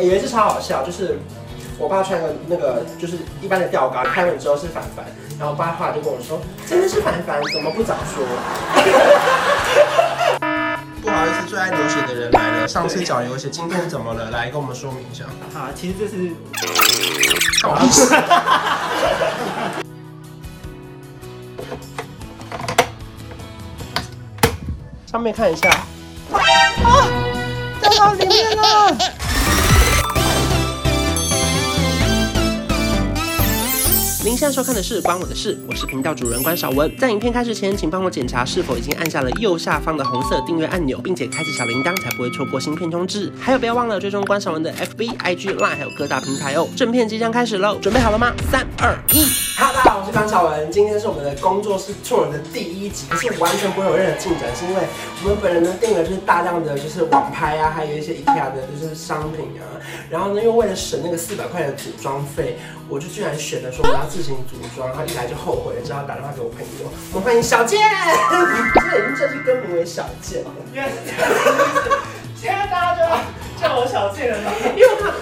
欸、有一次超好笑，就是我爸穿个那个就是一般的吊嘎，开门之后是凡凡，然后我爸后来就跟我说，真的是凡凡，怎么不早说？不好意思，最爱流血的人来了。上次脚流血，今天怎么了？来跟我们说明一下。好，其实这是。上面看一下。啊！掉到里面了。您现在收看的是《关我的事》，我是频道主人关韶文。在影片开始前，请帮我检查是否已经按下了右下方的红色订阅按钮，并且开启小铃铛，才不会错过新片通知。还有，不要忘了追踪关韶文的 FB、IG、Line，还有各大平台哦。正片即将开始喽，准备好了吗？三、二、一。哈喽，大家好，我是关韶文。今天是我们的工作室做人的第一集，可是完全不会有任何进展，是因为我们本人呢订了就是大量的就是网拍啊，还有一些 IKEA 的就是商品啊。然后呢，又为了省那个四百块的组装费，我就居然选了说我要自行组装。然后一来就后悔了，只好打电话给我朋友。我们欢迎小健，现在已经正式更名为小健了。原来是这样子，现在大家就叫我小健了吗？因为他当年是因为，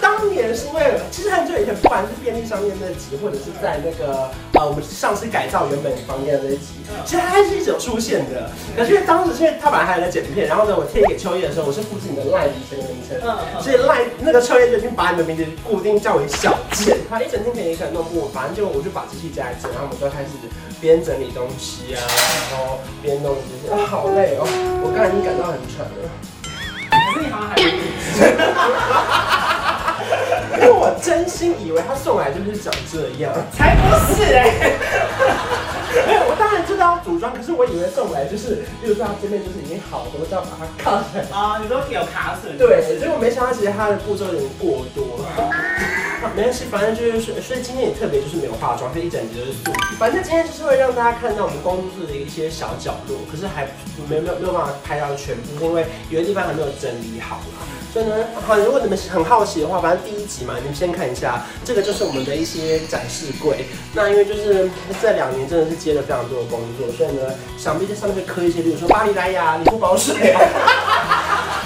不管是便利商店那集，或者是在那个呃我们上次改造原本房间的那集，其实他还是一直有出现的。可是因为当时因为他本来还在剪片，然后呢，我贴给秋叶的时候，我是复制你的赖医生的名称，所以赖那个秋叶就已经把你的名字固定叫为小健。他一整天可以一个人弄不完，反正就我就把机器架在这，然后我们就开始边整理东西啊，然后边弄这些啊，好累哦，我刚才已经感到很喘了。可是你好像还没 因为我真心以为他送来就是长这样，才不是哎、欸！没有，我当然知道要组装，可是我以为送来就是，比如说他这边就是已经好了，我就要把它卡起来。啊，你都有卡死。对，结果没想到其实他的步骤有点过多了。没关系，反正就是，所以今天也特别就是没有化妆，所以一整集都是素。反正今天就是会让大家看到我们工作室的一些小角落，可是还没有没有没有办法拍到全部，是因为有的地方还没有整理好。所以呢，好，如果你们很好奇的话，反正第一集嘛，你们先看一下，这个就是我们的一些展示柜。那因为就是这两年真的是接了非常多的工作，所以呢，想必在上面会刻一些，比如说巴黎莱雅、理肤宝水啊。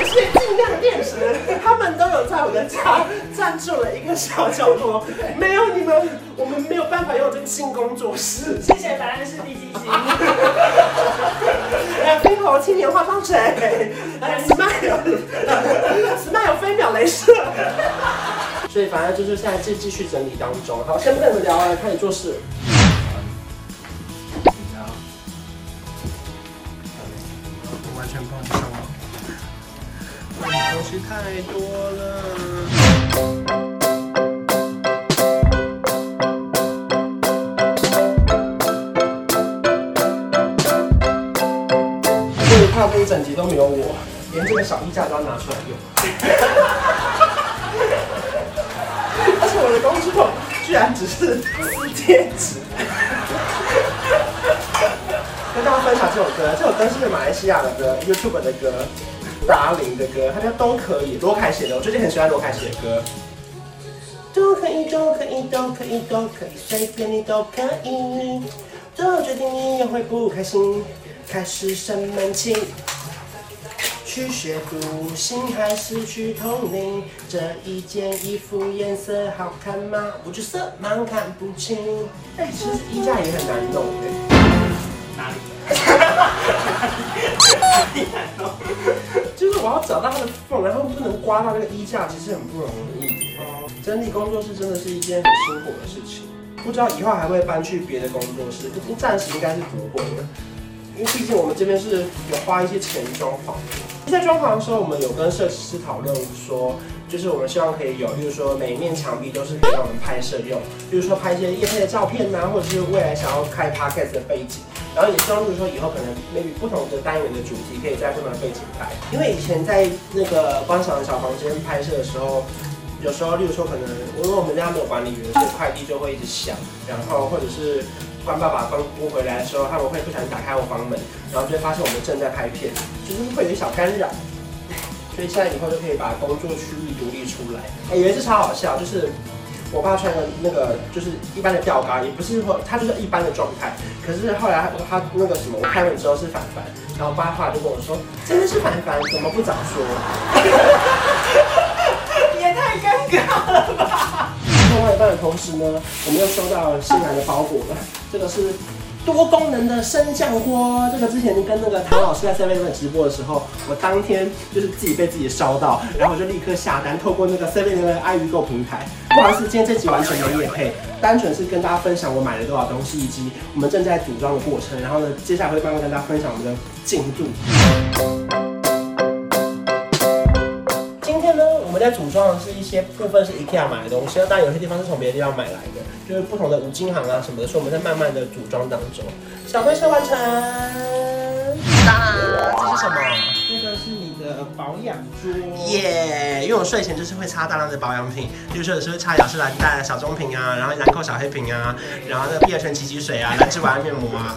感谢尽量电池，他们都有在我的家赞助了一个小角落。没有你们，我们没有办法拥有这个新工作室。谢谢，答案是地基金。还有冰河青年化妆水，还有 Smile，Smile 飞秒雷射。所以反正就是现在继继续整理当中。好，先不跟你们聊了，开始做事。完全不知道。东西太多了。所以怕这一整集都没有我，连这个小衣架都要拿出来用。而且我的工作居然只是撕贴纸。跟大家分享这首歌，这首歌是马来西亚的歌，YouTube 的歌。达林的歌，他叫都可以，罗凯写的。我最近很喜欢罗凯写的歌。都可以，都可以，都可以，都可以，随便你都可以。做决定你也会不开心。开始生闷气，去学读心还是去通灵？这一件衣服颜色好看吗？我就色盲看不清。哎，其实衣架也很难弄。哪里？就是我要找到它的缝，然后不能刮到那个衣架，其实很不容易。整理工作室真的是一件很辛苦的事情，不知道以后还会搬去别的工作室，可是暂时应该是不会的，因为毕竟我们这边是有花一些钱装潢。在装潢的时候，我们有跟设计师讨论说，就是我们希望可以有，例如说每一面墙壁都是可以让我们拍摄用，比如说拍一些夜配的照片呐、或者是未来想要开 podcast 的背景。然后也希望，就是说以后可能 maybe 不同的单元的主题可以在不同的背景拍，因为以前在那个观赏的小房间拍摄的时候，有时候例如说可能因为我们家没有管理员，所以快递就会一直响，然后或者是关爸爸关姑回来的时候，他们会不小心打开我房门，然后就会发现我们正在拍片，就是会有一小干扰。所以现在以后就可以把工作区域独立出来。哎、有一次超好笑，就是我爸穿的那个就是一般的吊嘎，也不是说他就是一般的状态。可是后来他那个什么，我开门之后是凡凡，然后我爸后来就跟我说，真的是凡凡，怎么不早说？也太尴尬了吧！另外一半的同时呢，我们又收到新来的包裹了。这个是多功能的升降锅，这个之前跟那个唐老师在 Seven Eleven 直播的时候，我当天就是自己被自己烧到，然后我就立刻下单，透过那个 Seven Eleven 爱预购平台。不好意思，今天这集完全没有配，单纯是跟大家分享我买了多少东西，以及我们正在组装的过程。然后呢，接下来会慢慢跟大家分享我们的进度。在组装的是一些部分是 IKEA 买的东西，那当然有些地方是从别的地方买来的，就是不同的五金行啊什么的，所以我们在慢慢的组装当中。小推车完成，当然这是什么？这个是你的保养桌。耶，yeah, 因为我睡前就是会擦大量的保养品，比如说有时候会擦雅诗兰黛小棕瓶啊，然后兰蔻小黑瓶啊，然后那个碧尔泉奇迹水啊，兰芝晚安面膜啊。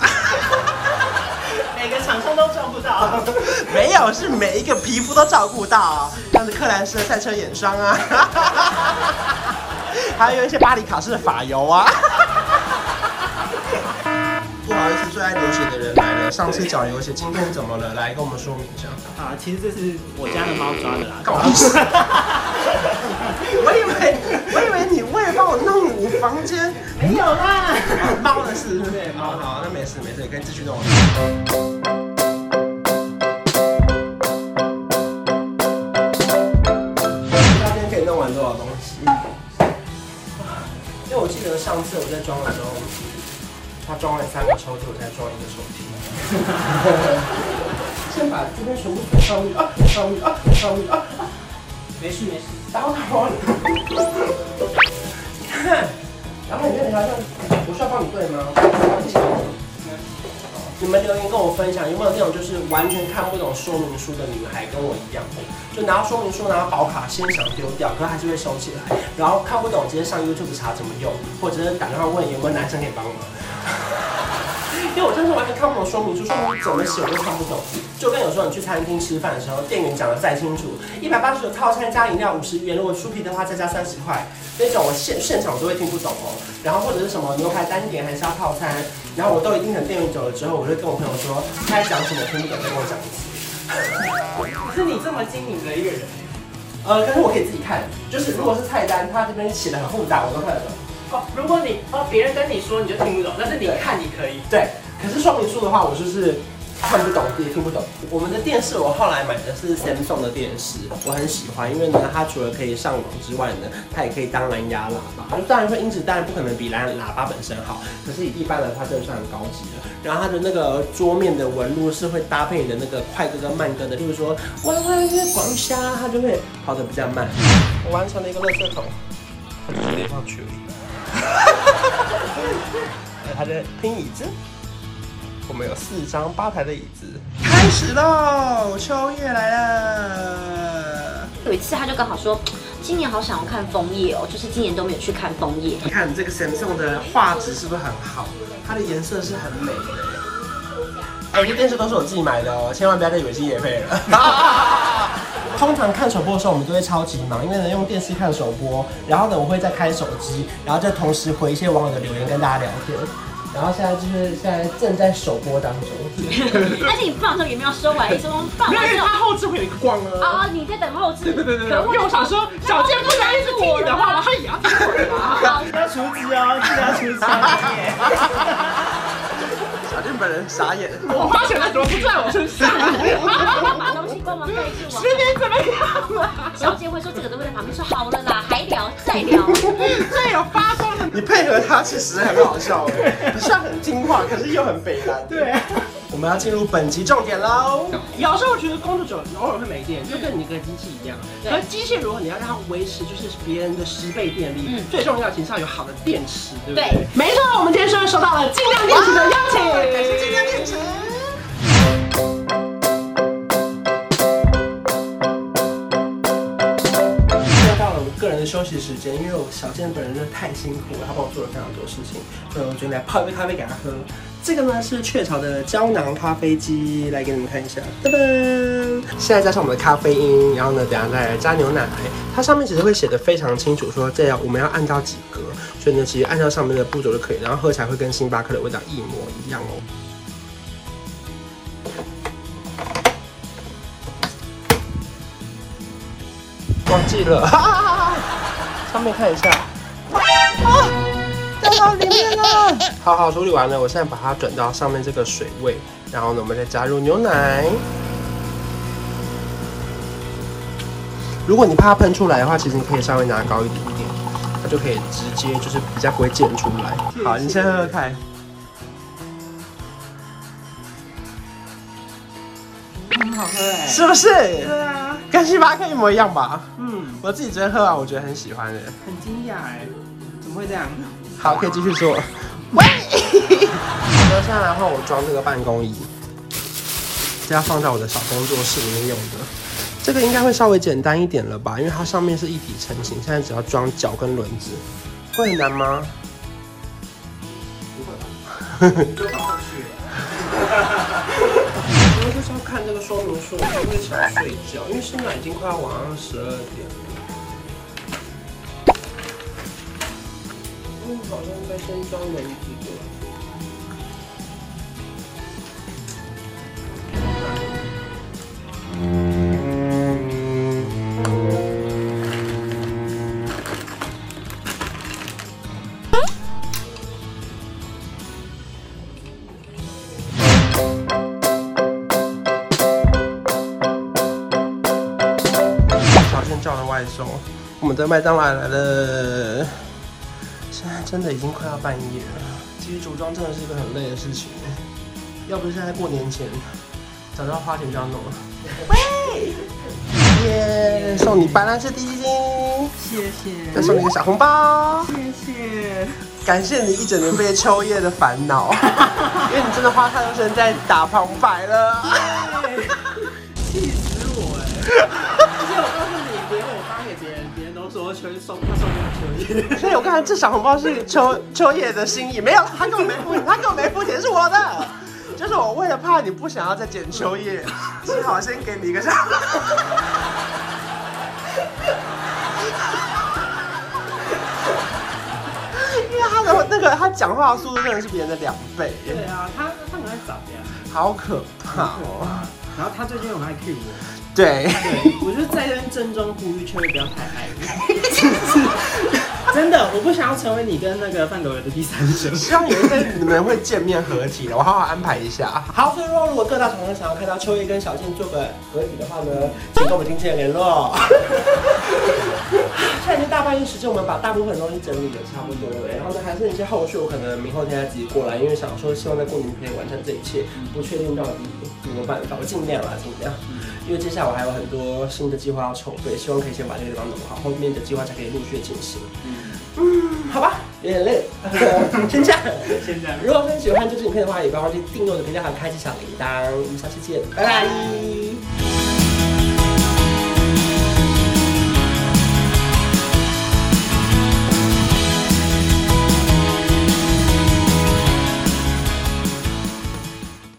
每个厂商都照顾到，没有，是每一个皮肤都照顾到，像是克兰斯的赛车眼霜啊，还有一些巴黎卡诗的发油啊。不好意思，最爱流血的人来了，上次脚流血，今天怎么了？来跟我们说明一下。啊，其实这是我家的猫抓的啦。搞事！我以为我以为你为了帮我弄我房间，没有啦，猫的事，对猫。好，那没事没事，可以继续弄。上次我在装的时候，他装了三个抽屉，我才装一个抽屉。先把这边全部放上去啊，上去啊，上去啊，没事没事，打扰打我。你看，然后里面好像我需要帮你对吗？你们留言跟我分享，有没有那种就是完全看不懂说明书的女孩，跟我一样，就拿到说明书，拿到保卡，先想丢掉，可还是会收起来，然后看不懂，直接上 YouTube 查怎么用，或者是打电话问有没有男生可以帮忙。因为我真的完全看不懂说明书，说明怎么写我都看不懂。就跟有时候你去餐厅吃饭的时候，店员讲的再清楚，一百八十九套餐加饮料五十元，如果酥皮的话再加三十块，那种我现现场都会听不懂哦。然后或者是什么牛排单点还是要套餐，然后我都已经等电影走了之后，我就跟我朋友说他在讲什么听不懂，再跟我讲一次。可是你这么精明的一个人？呃，但是我可以自己看，就是如果是菜单，他这边写的很复杂，我都看得懂。哦，如果你哦别人跟你说你就听不懂，但是你看你可以。对，可是说明书的话，我就是。看不懂，也听不懂。我们的电视，我后来买的是 Samsung 的电视，我很喜欢，因为呢，它除了可以上网之外呢，它也可以当蓝牙喇叭。当然说音质当然不可能比蓝喇叭本身好，可是以一般的话，真的算很高级的。然后它的那个桌面的纹路是会搭配你的那个快歌跟慢歌的，例如说弯弯月光下，它就会跑得比较慢。我完成了一个垃圾桶，它就是得放去而已。它在拼椅子。我们有四张吧台的椅子，开始喽！秋叶来了。有一次他就刚好说，今年好想要看枫叶哦，就是今年都没有去看枫叶。你看这个 Samsung 的画质是不是很好？它的颜色是很美的。哎、欸，这电视都是我自己买的哦，千万不要再以为是业配了。通常看首播的时候，我们都会超级忙，因为呢用电视看首播，然后呢我会再开手机，然后再同时回一些网友的留言跟大家聊天。然后现在就是现在正在首播当中，但是你放的时候有没有收完？说放完之后，它后置会有一个光啊。啊，你在等后置？对对对对。因为我想说，小健不能一直听你的话吗？他也要听我的吗？要出资啊，记得要出资。小健本人傻眼，我花钱了怎么不在我身上？把东西帮忙盖住。十年怎么样了？小姐会说这个都会在旁边说好了啦，还聊再聊，这有发光的。你配合他其实很好笑哎，你像很听话，可是又很北南。对。我们要进入本集重点喽。有时候我觉得工作久了偶尔会没电，就跟你跟机器一样。可是机器如果你要让它维持就是别人的十倍电力，最重要的其实要有好的电池，对不对？对。没错，我们今天是收到了尽量电池的邀请，感谢尽量电池。休息时间，因为我小健本人真的太辛苦了，他帮我做了非常多事情，所以我决定来泡一杯咖啡给他喝。这个呢是雀巢的胶囊咖啡机，来给你们看一下，噔噔，现在加上我们的咖啡因，然后呢，等下再来加牛奶，它上面其实会写的非常清楚，说这样我们要按照几格，所以呢，其实按照上面的步骤就可以，然后喝起来会跟星巴克的味道一模一样哦。忘记了，上面看一下。啊，掉到里面了。好好处理完了，我现在把它转到上面这个水位，然后呢，我们再加入牛奶。如果你怕它喷出来的话，其实你可以稍微拿高一点点，它就可以直接就是比较不会溅出来。好，你先喝喝看。很好喝哎，是不是？对啊，跟星巴克一模一样吧？嗯，我自己昨天喝完，我觉得很喜欢的。很惊讶哎，怎么会这样？好，可以继续说。喂，接下来换我装这个办公椅，这要放在我的小工作室里面用的。这个应该会稍微简单一点了吧？因为它上面是一体成型，现在只要装脚跟轮子，会很难吗？不会吧。看这个说明书，我就会想睡觉，因为现在已经快晚上十二点了。嗯，好像应该先装轮子的。我们的麦当劳来了。现在真的已经快要半夜了。其实组装真的是一个很累的事情，要不是现在过年前，早知道花钱这样弄了。喂，耶！送你白兰氏滴鸡精，谢谢。再送你一个小红包，谢谢。感谢你一整年被秋叶的烦恼，因为你真的花太多时间在打旁白了。秋送他送给秋叶，所以我看这小红包是秋秋叶的心意，没有，他根本没付，他根本没付钱，是我的。就是我为了怕你不想要再捡秋叶，只好先给你一个小。因为他的那个他讲话的速度真的是别人的两倍。对啊，他他很爱找呀，好可怕哦。然后他最近很爱 cue 我。对，对，我就在这边郑中呼吁，千万不要太爱我。真的，我不想要成为你跟那个范狗友的第三者。希望有一天你们会见面合体的，我好好安排一下。好，所以说如果各大厂商想要看到秋叶跟小倩做个合体的话呢，请跟我们经纪人联络。现在已经大半夜时间，我们把大部分东西整理的差不多了，然后呢，还剩一些后续，我可能明后天再自己过来，因为想说希望在过年可以完成这一切，不确定到底有没有办法，我尽量啊，尽量。因为接下来我还有很多新的计划要筹备，希望可以先把这个地方弄好，后面的计划才可以陆续进行。嗯，好吧，有点累，先这样，先这样。如果说喜欢这支影片的话，也不要忘记订阅我的频道，开启小铃铛。我们下期见，拜拜。